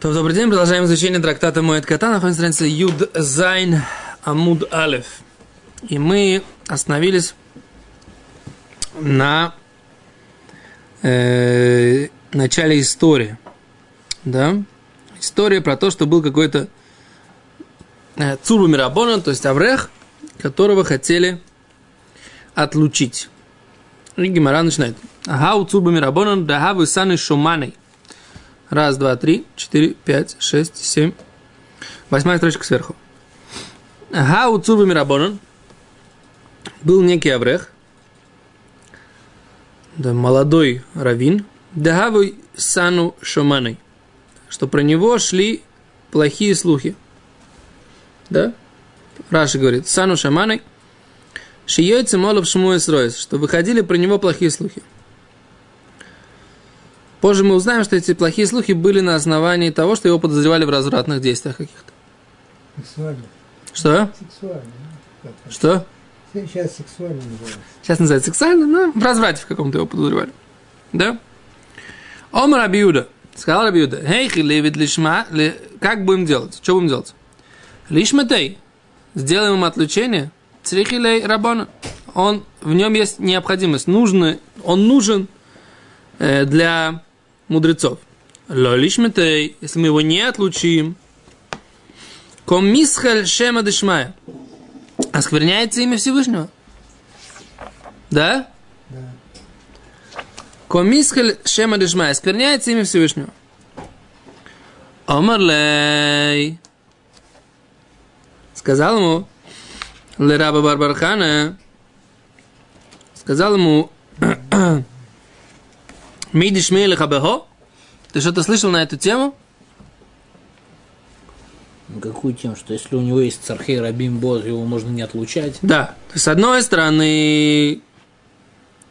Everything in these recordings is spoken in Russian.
То, добрый день, продолжаем изучение трактата Моэт Ката, находится на странице Юд Зайн Амуд Алев. И мы остановились на э, начале истории. Да? История про то, что был какой-то э, Цурбу Мирабона, то есть Аврех, которого хотели отлучить. И Гимара начинает. Агау Цурбу Мирабона, Дахавы Саны Шуманой. Раз, два, три, четыре, пять, шесть, семь. Восьмая строчка сверху. Ага, у Цуба Мирабонан был некий Аврех, да, молодой равин, Дагаву Сану Шоманой, что про него шли плохие слухи. Да? Раши говорит, Сану Шаманой, Шиёйцы Молов Шмуэс Ройс, что выходили про него плохие слухи. Позже мы узнаем, что эти плохие слухи были на основании того, что его подозревали в развратных действиях каких-то. Сексуально. Что? Сексуально. Что? Сейчас сексуально называется. Сейчас называется сексуально, но в разврате в каком-то его подозревали. Да? Омар Абиуда. Сказал Абиуда. Хей, левит лишма. ли- Как будем делать? Что будем делать? Лишматей. Сделаем ему отлучение. Црихилей Рабона. Он, в нем есть необходимость. Нужно, он нужен э, для мудрецов. Ло лишматей. Если мы его не отлучим. Комисхаль шема дешмая. Оскверняется имя Всевышнего. Да? Да. Комисхаль шема дешмая. Оскверняется имя Всевышнего. Омарлей. Сказал ему Лераба Барбархана. Сказал ему Мидиш Мейлиха Ты что-то слышал на эту тему? Какую тему, что если у него есть цархей Рабим Боз, его можно не отлучать? Да. С одной стороны,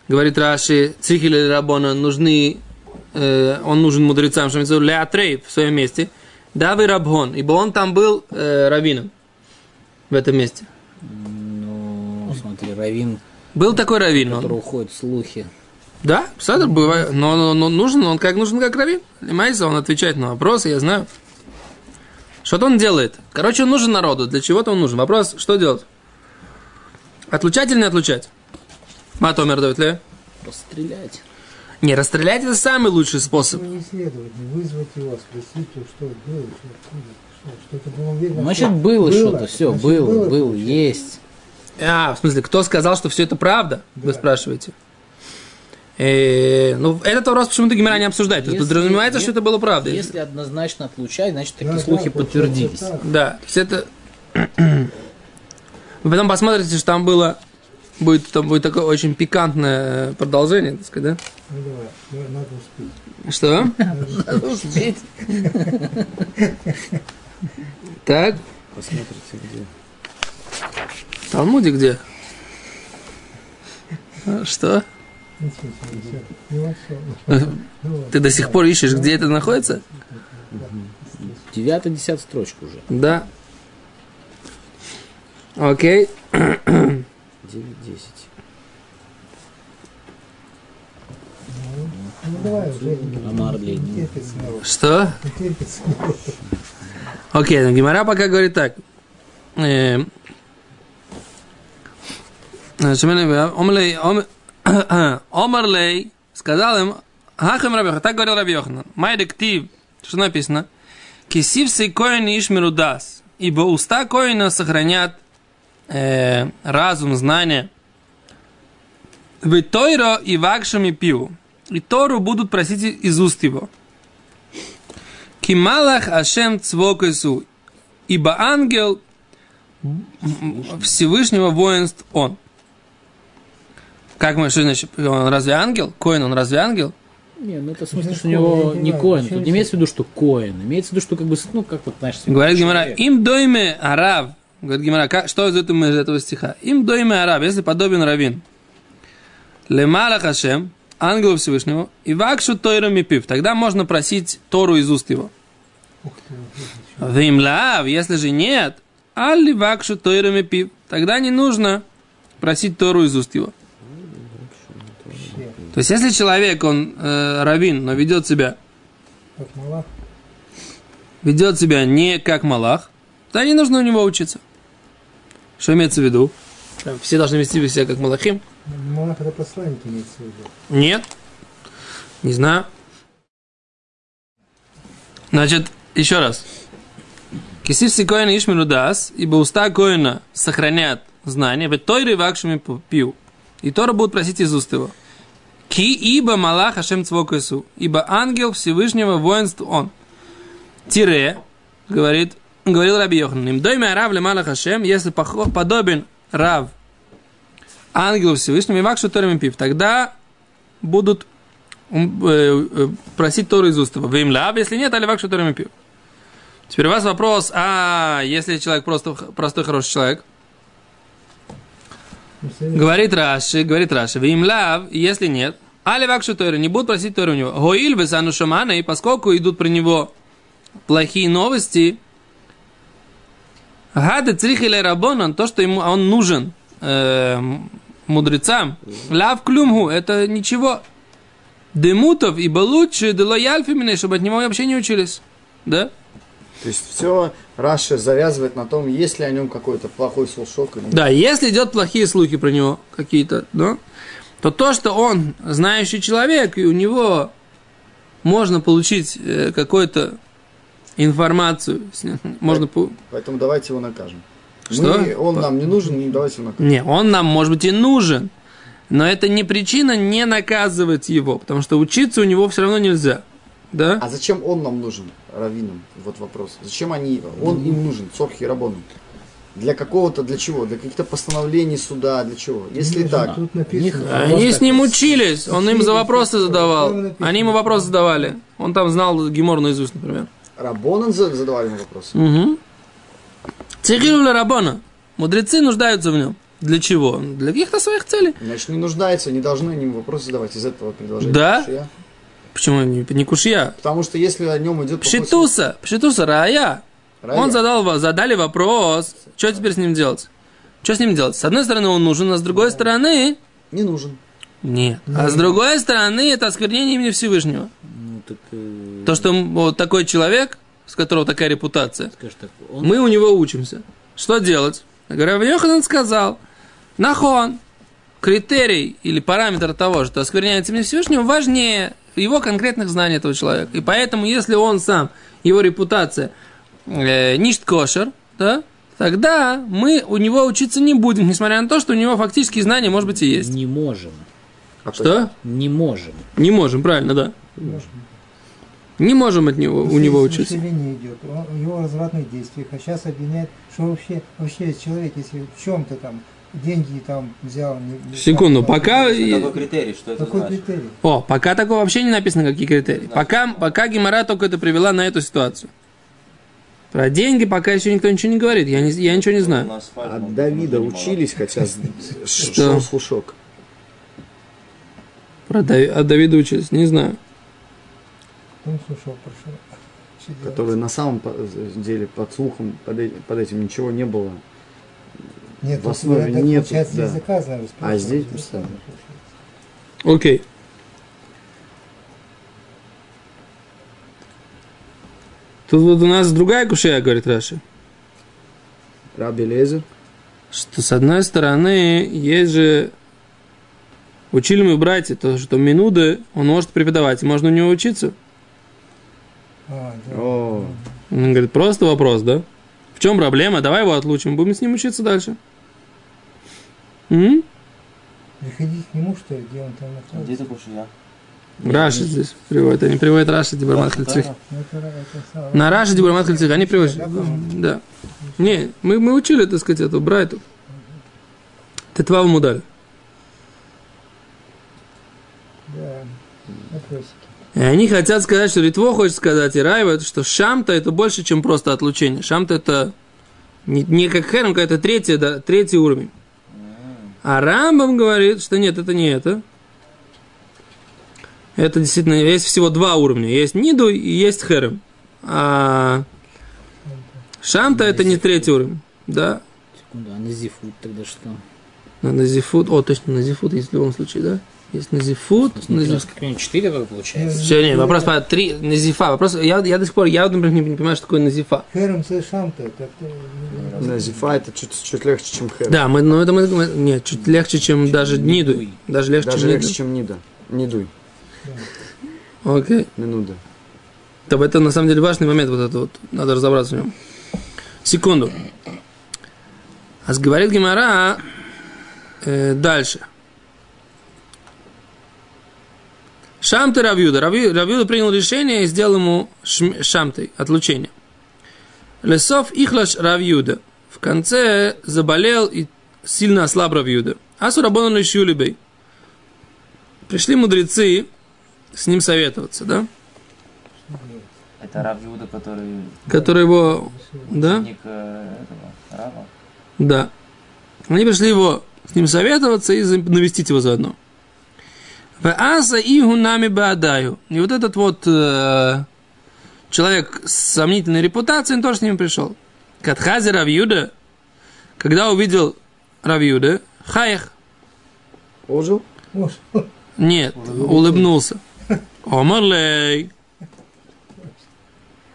говорит Раши, Цихили Рабона нужны, э, он нужен мудрецам, что называется, Леатрей в своем месте. Давы Рабхон, ибо он там был э, раввином в этом месте. Ну, смотри, Равин, Был такой раввин. он. который уходит слухи. Да, Садр бывает, но, но- но нужен, он как нужен как раввин. Понимаете, он отвечает на вопросы, я знаю. Что-то он делает. Короче, он нужен народу. Для чего-то он нужен. Вопрос, что делать? Отлучать или не отлучать? Матомер дает ли? Расстрелять. Не, расстрелять это самый лучший способ. Ну, не следовать, не вызвать его, спросить, что было, что что, было видно. Значит, что было что-то, все, Значит, было, было, было, есть. А, в смысле, кто сказал, что все это правда? Вы Да. спрашиваете. Э, ну, этот вопрос почему-то Гимера не обсуждает. То есть Если- подразумевается, что это было правдой. Если однозначно отлучать, значит, Да, такие да, слухи получается подтвердились. так. Да, то есть это... Вы потом посмотрите, что там было... Будет, там будет такое очень пикантное продолжение, так сказать, Ну, давай, надо успеть. да? Что? Надо успеть. Так, Посмотрите, где. в Талмуде где? А, Что? Ты до сих пор ищешь, где это находится? Девятая, десятая строчка уже. Да. Окей. Девять, десять. Ну, Что? Окей, ну Гимара пока говорит так. Э, Шимон, Омлей, Ом- Омарлей сказал им, Хахам Рабиохан, так говорил Рабиохан, май дектив, что написано, кисив коин ишмиру дас, ибо уста коина сохранят э, разум, знание, в Тойро и вакшами пиву, и Тору будут просить из уст его. Кималах Ашем Цвокесу, ибо ангел Всевышнего воинств он. Как мы, что значит, он разве ангел? Коин, он разве ангел? Не, ну это в смысле, что у него не коин. Тут не имеется в виду, что коин. Имеется в виду, что как бы, ну, как вот, знаешь, Говорит Гимара, им дойме арав. Говорит Гимара, что из этого, из этого стиха? Им дойме арав, если подобен равин. Лемалах Ашем, ангелу Всевышнего, и вакшу тойру мипив. Тогда можно просить Тору из уст его. Вимлав, если же нет, алли вакшу тойру мипив. Тогда не нужно просить Тору из уст его. То есть, если человек, он э, равин, но ведет себя Как мала. ведет себя не как Малах, то не нужно у него учиться. Что имеется в виду? Прям Все должны вести себя как Малахим? Монах это посланник имеется в виду. Нет. Не знаю. Значит, еще раз. Кисивси коина ишмину дас, ибо уста коина сохранят знания, ведь той ревакшими пью. И Тора будут просить из уст его. Ки ибо Малах Хашем Цвокесу, ибо ангел Всевышнего воинств он. Тире, говорит, говорил Раби Йохан, им дойме Рав Лемала Хашем, если похо- подобен Рав ангелу Всевышнему, и Вакшу Торим Пив, тогда будут э, э, просить Тору из уст его. Вы им лав, если нет, али Вакшу Торим Пив. Теперь у вас вопрос, а если человек просто простой хороший человек, Говорит Раши, говорит Раши, им лав, если нет, али вакшу Торы, не будут просить Торы у него. Гоиль весану шамана, и поскольку идут про него плохие новости, гады црих или рабонан, то, что ему он нужен э, мудрецам, лав клюмгу, это ничего. Демутов, ибо лучше, дело яльфимины, чтобы от него вообще не учились. Да? То есть все Раша завязывает на том, есть ли о нем какой-то плохой слушок или нет. Да, если идет плохие слухи про него какие-то, да, то то, что он знающий человек, и у него можно получить э, какую-то информацию, можно... по- Поэтому давайте его накажем. Что? Мы- он По- нам не нужен, не давайте его накажем. Не, он нам, может быть, и нужен, но это не причина не наказывать его, потому что учиться у него все равно нельзя. Да? А зачем он нам нужен, раввинам? Вот вопрос. Зачем они, он им нужен, Цорхи Рабону? Для какого-то, для чего? Для каких-то постановлений суда, для чего? Если Ну, так, Тут написано. Они с ним учились, он им за вопросы задавал. Они ему вопросы задавали. Он там знал Гемор наизусть, например. Рабонан за- задавали ему вопросы. Угу. Цихилюля Рабона. Мудрецы нуждаются в нем. Для чего? Для каких-то своих целей. Значит, не нуждаются, не должны им вопросы задавать из этого предложения. Да? Почему не, не кушья? Потому что если о нем идет... Пшитуса, пшитуса, рая. Рая. Он задал, задали вопрос, что теперь с ним делать? Что с ним делать? С одной стороны он нужен, а с другой стороны... Не нужен. Нет. А с другой стороны это осквернение имени Всевышнего. Ну, так, э, То, что вот такой человек, с которого такая репутация, скажешь так, он мы у него учимся. Что делать? Говорю, Йохан сказал, нахон, критерий или параметр того, что оскверняется имя Всевышнего, важнее его конкретных знаний этого человека. И поэтому, если он сам, его репутация э, ништ кошер, да, тогда мы у него учиться не будем, несмотря на то, что у него фактические знания, может быть, и есть. не можем. А Что? Не можем. Не можем, правильно, да. Не можем от него, у него учиться. Идет, он, в его развратных а сейчас обвиняет, что вообще, вообще человек, если в чем-то там деньги там взял... Не, не Секунду, так, пока... Какой критерий, что это Какой значит? критерий? О, пока такого вообще не написано, какие критерии. Пока, пока Гимара только это привела на эту ситуацию. Про деньги пока еще никто ничего не говорит. Я, не, я ничего не знаю. От Давида учились, хотя шел слушок. Про Дави- от Давида учились, не знаю. Он слушал, прошел. Что делать? Который на самом деле под слухом, э- под этим ничего не было. Нет, в основе получается, да. языка знаю. А здесь представь. знаю. Окей. Тут вот у нас другая кушая, говорит Раши. Раби Лезер. Что с одной стороны, есть же... Учили мы братья, то, что минуды он может преподавать, можно у него учиться. А, да. О, Он говорит, просто вопрос, да? В чем проблема? Давай его отлучим, будем с ним учиться дальше. М? Приходить к нему, что ли, где он там А Где находится? это кушая? Раши здесь приводит. Они приводят Раши Дибармат Хальцих. Ну. На Раши Дибармат Хальцих. Они приводят. Я. Да. Не, мы, мы учили, так сказать, эту Брайту. Тетваву Мудаль. Да, вопросики. И они хотят сказать, что Ритво хочет сказать, и Райва, что Шамта это больше, чем просто отлучение. Шамта это не, не как Хермка, это третий, да, третий уровень. А Рамбам говорит, что нет, это не это. Это действительно, есть всего два уровня. Есть Ниду и есть Херем. А Шамта это не третий уровень. Да. Секунду, а Назифут тогда что? На Назифут. О, точно, Назифут есть в любом случае, да? Есть назифут, назиф... как минимум четыре только получается. Все, не, вопрос по три, назифа. Вопрос, я, я до сих пор, я, например, не, не понимаю, что такое назифа. Херем шамта, как-то... не- Да, зифа это чуть, чуть легче, чем хэр. Да, мы, ну это мы, мы- нет, чуть легче, чем даже ниду. Даже легче, Даже чем легче, чем нида. Не дуй, Окей. минуда. То это на самом деле важный момент, вот это вот, надо разобраться в нем. Секунду. А говорит Гимара э, дальше. Шамты Равьюда. Равьюда принял решение и сделал ему шамты, отлучение. Лесов ихлаш Равьюда. В конце заболел и сильно ослаб Равьюда. Асу Рабону Шюлибей. Пришли мудрецы с ним советоваться, да? Это Рав Иуда, который Который его, да? э, этого Рава. Да. Они пришли его с ним советоваться и навестить его заодно. В аса иху нами баадаю. И вот этот вот э, человек с сомнительной репутацией, он тоже с ним пришел. Катхази Равьюда, когда увидел Равьюда, хаях, Ожил? Нет, улыбнулся. Омарлей.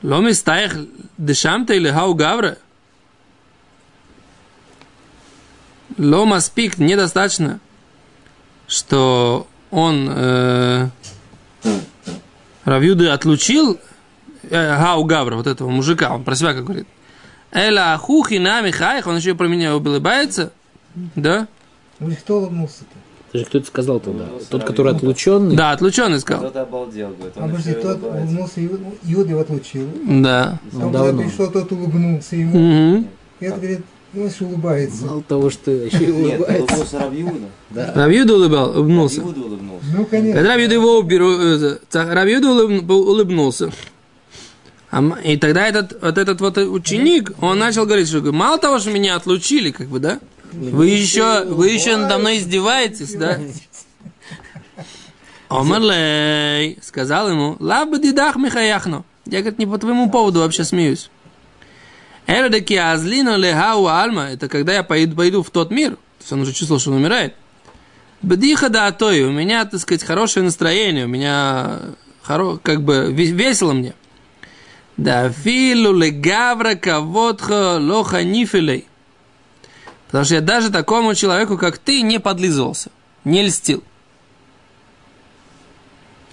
Ломи стаях дешамта или хау гавра? Лома спик недостаточно, что он э, Равьюды отлучил э, Гау Гавра, вот этого мужика, он про себя как говорит. Эла ахухи нами хаях, он еще про меня улыбается, да? Ну и кто улыбнулся-то? Даже кто это сказал тогда? Ну, Тот, который отлученный? Да, отлученный сказал. Кто-то обалдел, говорит. А Он подожди, еще и тот улыбнулся, его отлучил. Да. Потом, давно. когда пришел, тот улыбнулся ему. Мгм. И это говорит, ну, что улыбается. Мало того, что еще и Нет, улыбается. улыбнулся Рав Иуда. Да. Равьюда улыбал, улыбнулся. Иуда улыбнулся. Ну, конечно. Когда Равьюда его уберу, э, Равьюда улыб- улыбнулся. А и тогда этот, вот этот вот ученик, он начал говорить, что мало того, что меня отлучили, как бы, да? Вы еще, вы еще надо мной издеваетесь, да? Омерлей, сказал ему, лаба дидах михаяхну. Я, говорит, не по твоему поводу вообще смеюсь. Эродаки азлина лехау альма, это когда я пойду, пойду в тот мир, то есть он уже чувствовал, что он умирает. Бдиха да атой, у меня, так сказать, хорошее настроение, у меня хоро, как бы ве- весело мне. Да филу легавра кавотха лоха нифилей. Потому что я даже такому человеку, как ты, не подлизывался, не льстил.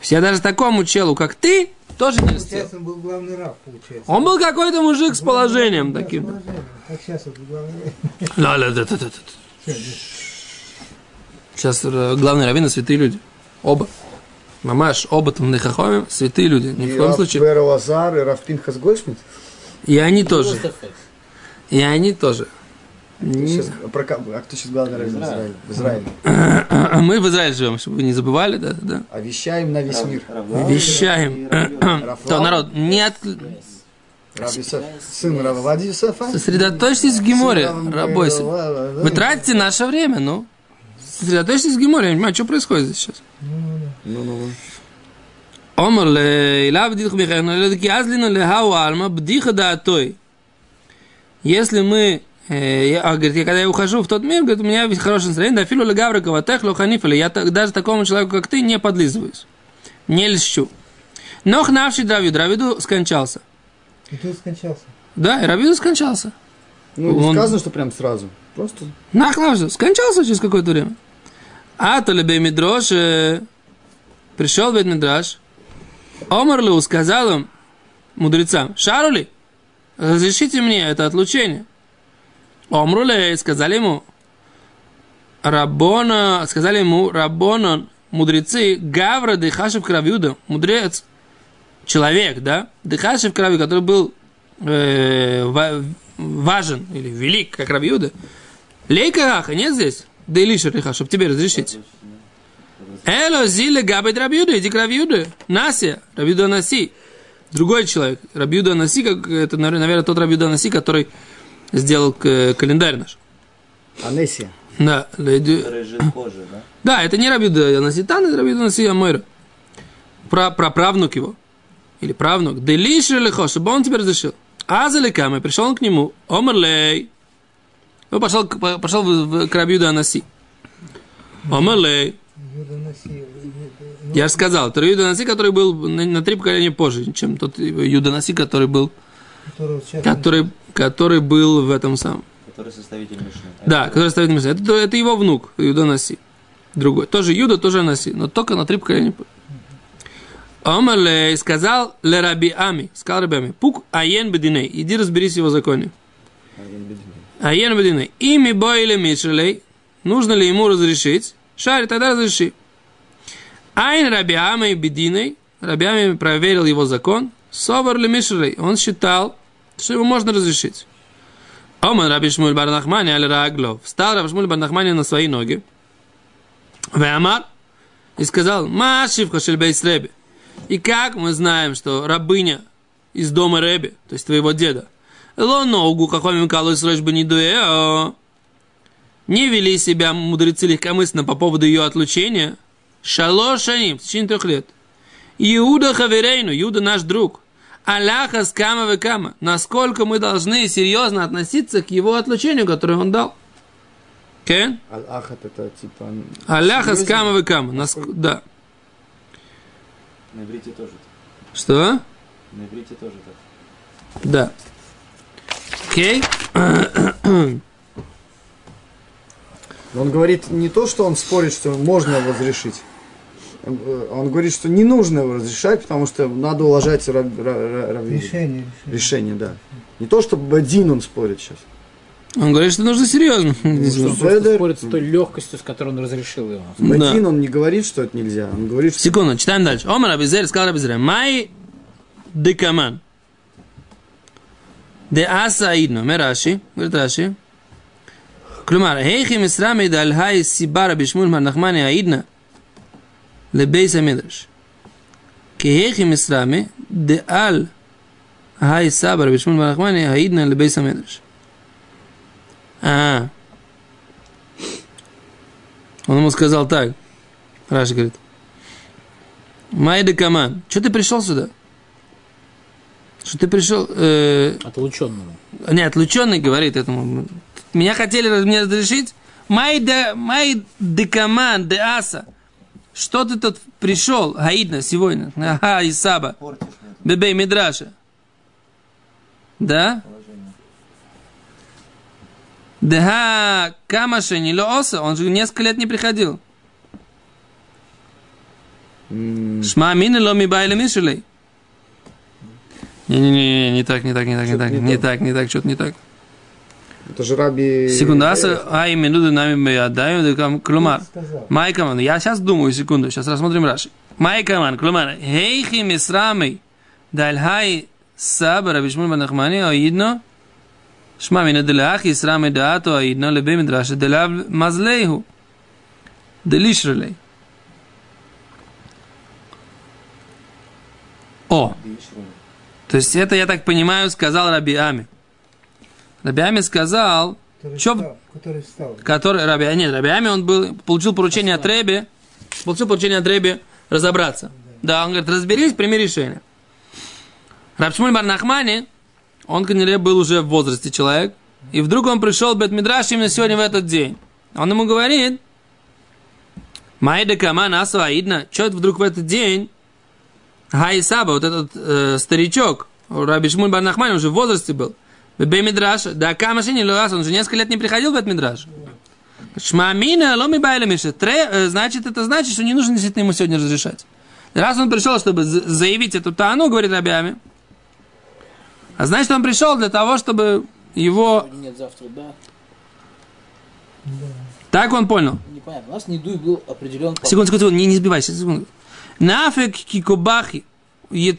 Я даже такому челу, как ты, тоже не льстил. Получается, он был главный раб, получается. Он был какой-то мужик с положением Да, с таким. положением. Как сейчас вот главный Ла, ла, да, да, да, да. Сейчас э, главные раввины святые люди. Оба. Мамаш, оба там нехахомим, святые люди. Ни в коем случае. Пер Лазар и Раф Пинхас Гольшмидт? И они тоже. И они тоже. Не... Про... А кто сейчас главный раввин в Израиле? В Израиле. Мы в Израиле живем, чтобы вы не забывали, да, да. Овещаем а на весь мир. Рав... Вещаем. То народ нет. от... Рав Сын Рававади Юсефа. Сосредоточьтесь в Геморе, Рабойся. Вы тратите наше время, ну. ну Сосредоточьтесь в Геморе, я не понимаю, что происходит здесь сейчас. Ну, ну, ну. Омар ле илав дитх михайну ле дики азлину ле хау алма бдиха да Если мы я, а, говорит, я, когда я ухожу в тот мир, говорит, у меня ведь хорошее настроение, да филу легавра каватех лоханифали, я так- даже такому человеку, как ты, не подлизываюсь, не льщу. Но хнавший Дравид, Дравиду скончался. И тут скончался. Да, и Равиду скончался. Ну, не Он- сказано, что прям сразу. Просто Нахлавший, скончался через какое-то время. А то ли Беймидрош э, пришел в Мидраш, Омарлу сказал им, мудрецам, Шарули, разрешите мне это отлучение. Омруле сказали ему, Рабона, сказали ему, Рабона, мудрецы, Гавра Дыхашев Кравюда, мудрец, человек, да, Дыхашев Кравю, который был э, ва- важен или велик, как Равьюда, Лейка Аха, нет здесь? Да Илиша Риха, чтобы тебе разрешить. Эло зиле габет Рабьюда, иди к Рабьюде. Насия, Рабьюда Наси. Другой человек. Рабьюда Наси, как, это, наверное, тот Рабьюда Наси, который сделал календарь наш. Анессия. Да, позже, да? да, это не Рабьюда Наси Тан, это Рабьюда Наси Амойра. Про, про правнук его. Или правнук. Делиши лихо, чтобы он тебе разрешил. А за леками пришел он к нему. Омерлей. Он пошел, пошел в, в, к Рабьюда Анаси. Омерлей. Я же сказал, Тора Юда Наси, который был на, на три поколения позже, чем тот Юда Наси, который был, который который, который был в этом самом. Который составитель Мишны. Да, который ставит Мишна. Это, это его внук, Юда Наси. Другой. Тоже Юда, тоже Наси, но только на три поколения. Омалей сказал Ле Раби Ами, сказал Раби Ами, пук аен бединей, иди разберись в его законе. Аен бединей, ими бой или мишелей, нужно ли ему разрешить? Шари, тогда разреши. Айн Раби Ами бединей, Раби Ами проверил его закон, собор ли мишелей, он считал, что ему можно разрешить. Оман Раби Шмуль Барнахмани аль Раглов. Встал Раби Шмуль Барнахмани на свои ноги. Веамар. И сказал, Машивха Шельбейс Реби. И как мы знаем, что рабыня из дома Реби, то есть твоего деда, Лоногу, какой Микалу Исрош бы не дуэ, не вели себя мудрецы легкомысленно по поводу ее отлучения, шалошаним, в течение трех лет. Иуда Хаверейну, Иуда наш друг, Аляха с кама кама, насколько мы должны серьезно относиться к его отлучению, которое он дал. Кен? Аль-Ахат это типа... Аляха с кама кама, наск- да. На иврите тоже так. Что? На иврите тоже так. Да. Окей? Он говорит не то, что он спорит, что можно его разрешить. Э, он говорит, что не нужно его разрешать, потому что надо уложать раб, раб, раб, решение, решение. Решение, да. Не то, чтобы один он спорит сейчас. Он говорит, что нужно серьезно. Ну, он Ведер... спорит с той легкостью, с которой он разрешил его. Бадин, да. он не говорит, что это нельзя. Он говорит, что... Секунду, читаем дальше. Омар Абизер сказал Абизер. Май декаман. Де асаидно. Мераши. Говорит Раши. Клюмар. Хейхи мисрамид аль хай сибара бишмуль марнахмани аидна лебейса мидраш. Кехи мисрами де ал хай сабар вишмун барахмани хаидна лебейса мидраш. А, он ему сказал так. Раш говорит. Майда Каман, что ты пришел сюда? Что ты пришел... Э... Отлученному. Не, отлученный говорит этому. Меня хотели мне разрешить? Майда, майда Каман, де Аса. Что ты тут пришел, Гаидна, сегодня? Ага, Исаба. Бебей Мидраша. Да? Да, Камаша не Оса, он же несколько лет не приходил. Шма мины ломи байли мишелей. Не-не-не, не так, не так, не так, не так, не так, не так, что-то не так. Это же Раби... Секунду, аса, ай, минуты нами отдаем, да кам- клумар. Сказал. Май коман, я сейчас думаю, секунду, сейчас рассмотрим Раши. Май коман, клумар, хейхи мисрамей, даль хай саба рабишмуль банахмани, оидно, шма мина делах исрамей даато, оидно, лебе мидраша, делав мазлейху, делишрелей. О, то есть это, я так понимаю, сказал Раби Ами. Раби Ами сказал, Который Чё- встал, который встал. который Раби, нет, Раби Ами, он был, получил поручение от Реби, получил поручение от Реби разобраться. Да, он говорит, разберись, прими решение. Раб Шмуль бар Нахмани, он, конечно, был уже в возрасте человек, и вдруг он пришел в Бет-Мидраш именно сегодня в этот день. Он ему говорит, Майда Каман Асваидна, что это вдруг в этот день Хай Саба, вот этот э, старичок, Раби Шмуль бар Нахмани, он уже в возрасте был, в Бей-Мидраш, да Камашини Луас, он уже несколько лет не приходил в Бет-Мидраш. Шмамина, ломи байла миша. Тре, э, значит, это значит, что не нужно действительно ему сегодня разрешать. Раз он пришел, чтобы за- заявить эту тану, говорит Рабиами, а значит, он пришел для того, чтобы его... Нет, завтра, да. Так он понял. Непонятно. У нас Недуй был определен... Секунду, секунду, не, не сбивайся, секунду. Нафиг кикубахи.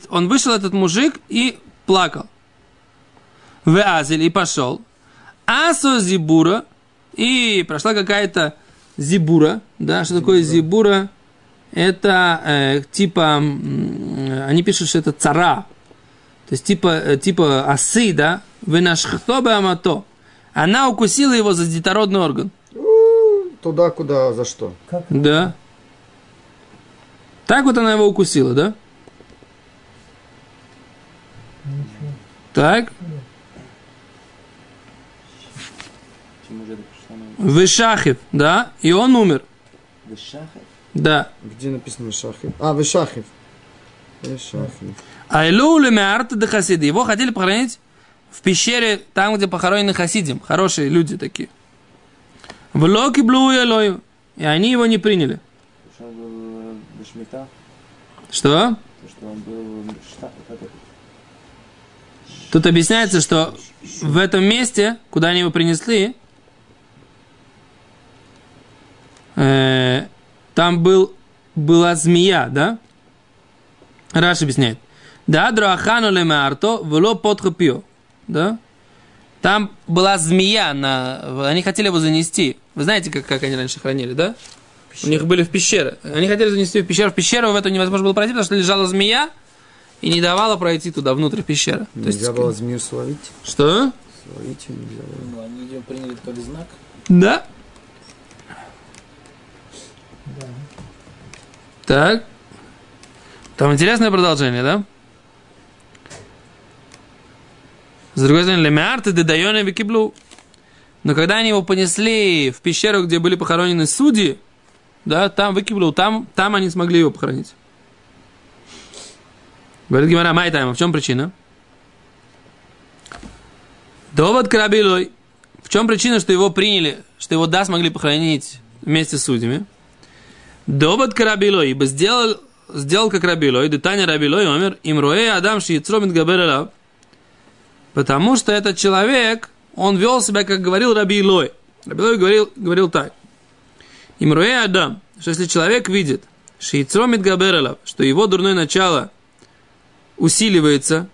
Он вышел, этот мужик, и плакал. В Азель, и пошел. Асо зибура, и прошла какая-то зибура, да, что такое зибура? Это э, типа, м, они пишут, что это цара, то есть типа, э, типа осы, да, вынашхтобе амато. Она укусила его за детородный орган. Туда, куда, за что? Как Да. Так вот она его укусила, да? Так. Вышахив, да? И он умер. Вышахет? Да. Где написано Вишахив? А, Вишахив. Вишахив. Айлу лемеарт де хасиды. Его хотели похоронить в пещере, там, где похоронены хасидим. Хорошие люди такие. В локи блу элою. И они его не приняли. То, что? Тут объясняется, что в этом месте, куда они его принесли, э, там был, была змея, да? Раш объясняет. Да, драхану лемарто, вело подхопио. Да? Там была змея, на... они хотели его занести. Вы знаете, как, как они раньше хранили, да? У них были в пещеры. Они хотели занести в пещеру. В пещеру в эту невозможно было пройти, потому что лежала змея и не давала пройти туда, внутрь пещеры. То есть, Нельзя было змею словить. Что? Словить ее нельзя было. Ну, они ее приняли как знак. Да. Так. Там интересное продолжение, да? С другой стороны, лемиарты дедайоны викиблу. Но когда они его понесли в пещеру, где были похоронены судьи, да, там выкиблу, там, там они смогли его похоронить. Говорит Гимара, май тайма, в чем причина? Довод Карабилой. В чем причина, что его приняли, что его да смогли похоронить вместе с судьями? Довод Карабилой, ибо сделал, сделал как Рабилой, детаня Рабилой, умер, имруэ Адам Шиицромит Габер Потому что этот человек, он вел себя, как говорил Раби Илой. Раби Илой говорил, говорил так. Имруэ Адам, что если человек видит, Шиицромит Габер что его дурное начало усиливается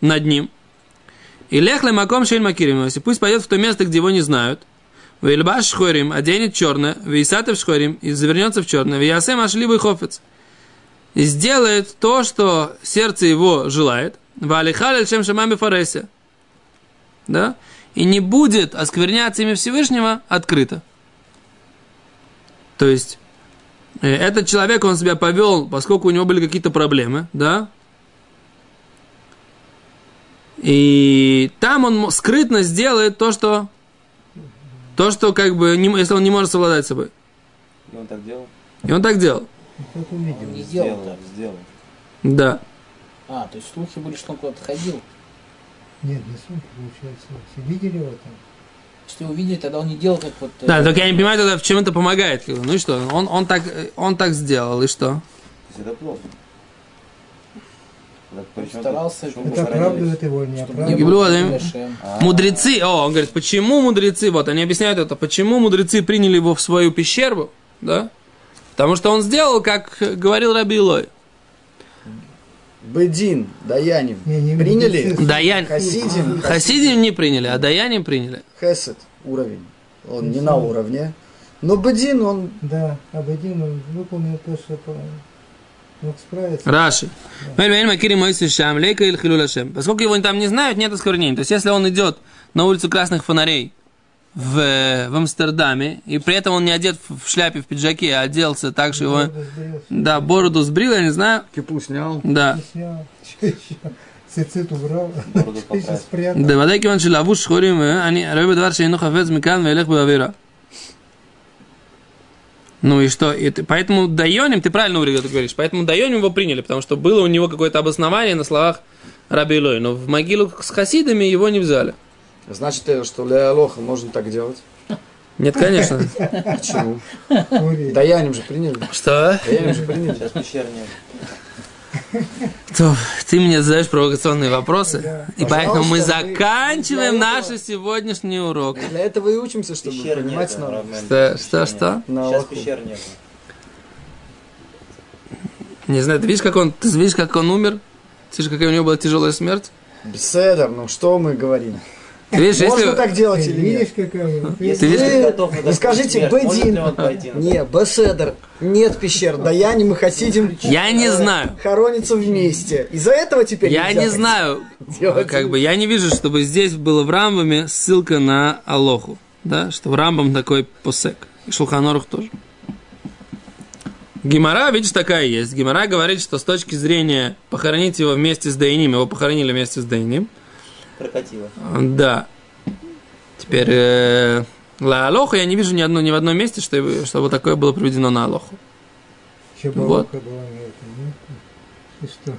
над ним, и лехле маком шель макирим, пусть пойдет в то место, где его не знают, Вельбаш шхорим, оденет черное, вейсатев шхорим, и завернется в черное, виясем ашлибый хофец. И сделает то, что сердце его желает, валихаль чем шамами фареся. Да? И не будет оскверняться имя Всевышнего открыто. То есть, э, этот человек, он себя повел, поскольку у него были какие-то проблемы, да? И там он скрытно сделает то, что то, что как бы, не, если он не может совладать с собой. И он так делал? И он так делал. Как увидел. Он не делал Сделал, так. сделал. Да. А, то есть слухи были, что он куда-то ходил. Нет, не сумки, получается. Все видели его там? Если увидели, тогда он не делал как вот... э, Да, только я не понимаю тогда, в чем это помогает. Ну и что? Он, он, так, э, он так сделал, и что? То есть это плохо. Так почему Старался, это оправдывает его, не оправдывает. А, Мудрецы, о, он говорит, почему мудрецы, вот они объясняют это, почему мудрецы приняли его в свою пещеру, да? Потому что он сделал, как говорил Раби Илой. Бедин, Даяним. Не, не Приняли? мудрецы. Даян... Хасидим. Хасидим не приняли, а Даяним приняли. Хесед уровень. Он не на уровне. Но Бедин, он Да, Абадин он выполнил то, что мог справиться. Раши. Мэль Макири Мойси Шам, Лейка или Хилюля Шем. Поскольку его там не знают, нет осквернения. То есть, если он идет на улицу красных фонарей в, э, в Амстердаме, и при этом он не одет в в шляпе, в пиджаке, а оделся так, что его, Бороду сбрился, да, бороду сбрил, я не знаю, кипу снял. да. снял, что еще? Цицит убрал, Бороду еще покрасил. спрятал. Да, ודאי כיוון שלבוש שחורים, אה, אני רואה בדבר שאינו חפץ מכאן וילך בעבירה. ну и что? И ты- поэтому Дайоним, ты правильно, Ури, ты говоришь, поэтому Дайоним его приняли, потому что было у него какое-то обоснование на словах Раби Илой, но в могилу с хасидами его не взяли. Значит, э, что для Алоха можно так делать. Нет, конечно. Почему? Даяним же приняли. Что? Даяним же приняли. Сейчас пещер нет. То, ты мне задаешь провокационные вопросы, и поэтому мы Пожалуйста, заканчиваем наш этого- сегодняшний урок. Для этого и учимся, чтобы Пещер понимать нет. Равмен, Что, что, что? Сейчас пещер нет. Не знаю, ты видишь, как он, ты видишь, как он умер? Ты видишь, какая у него была тяжелая смерть? Беседер, ну что мы говорим? Ты видишь, Можно если... так делать или видишь, нет? какая он? Если Ты видишь, ты Вы- готов вы скажите, Бедин. Не, Беседер, нет пещер, Даяним и Хасидим Я не знаю. хоронятся вместе. Из-за этого теперь Я не знаю, как бы, я не вижу, чтобы здесь было в Рамбаме ссылка на Алоху, да, что в Рамбам такой посек, и Шулханорух тоже. Гимара, видишь, такая есть. Гимара говорит, что с точки зрения похоронить его вместе с Дайним, его похоронили вместе с Дайним, Прокатило. да. Теперь, э, Ла Алоху я не вижу ни, одно, ни в одном месте, что, чтобы такое было приведено на Алоху. Вот. Ну, и что?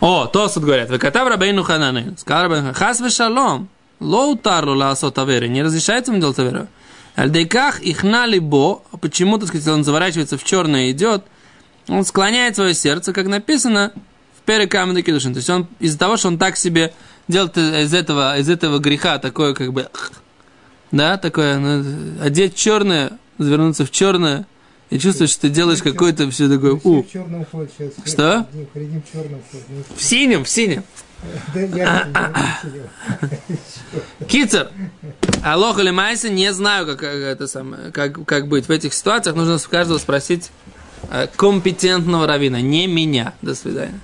О, Тосут говорят, «Векатав рабейну хананы». Сказал рабейну «Хас вешалом, ло утарлу лаасот аверы». Не разрешается ему делать аверу. Альдейках их бо, а почему, так сказать, он заворачивается в черное и идет, он склоняет свое сердце, как написано в Перекам Кедушин. То есть он из-за того, что он так себе делает из этого, из этого греха такое, как бы, да, такое, ну, одеть черное, завернуться в черное, и чувствуешь, что ты делаешь какое-то все такое, у, в черном ходят сейчас. Что? В. Ну, в синем, в синем. Кицер. Алоха или Майса, не знаю, как, это самое, как, как быть в этих ситуациях. Нужно каждого спросить э, компетентного равина, не меня. До свидания.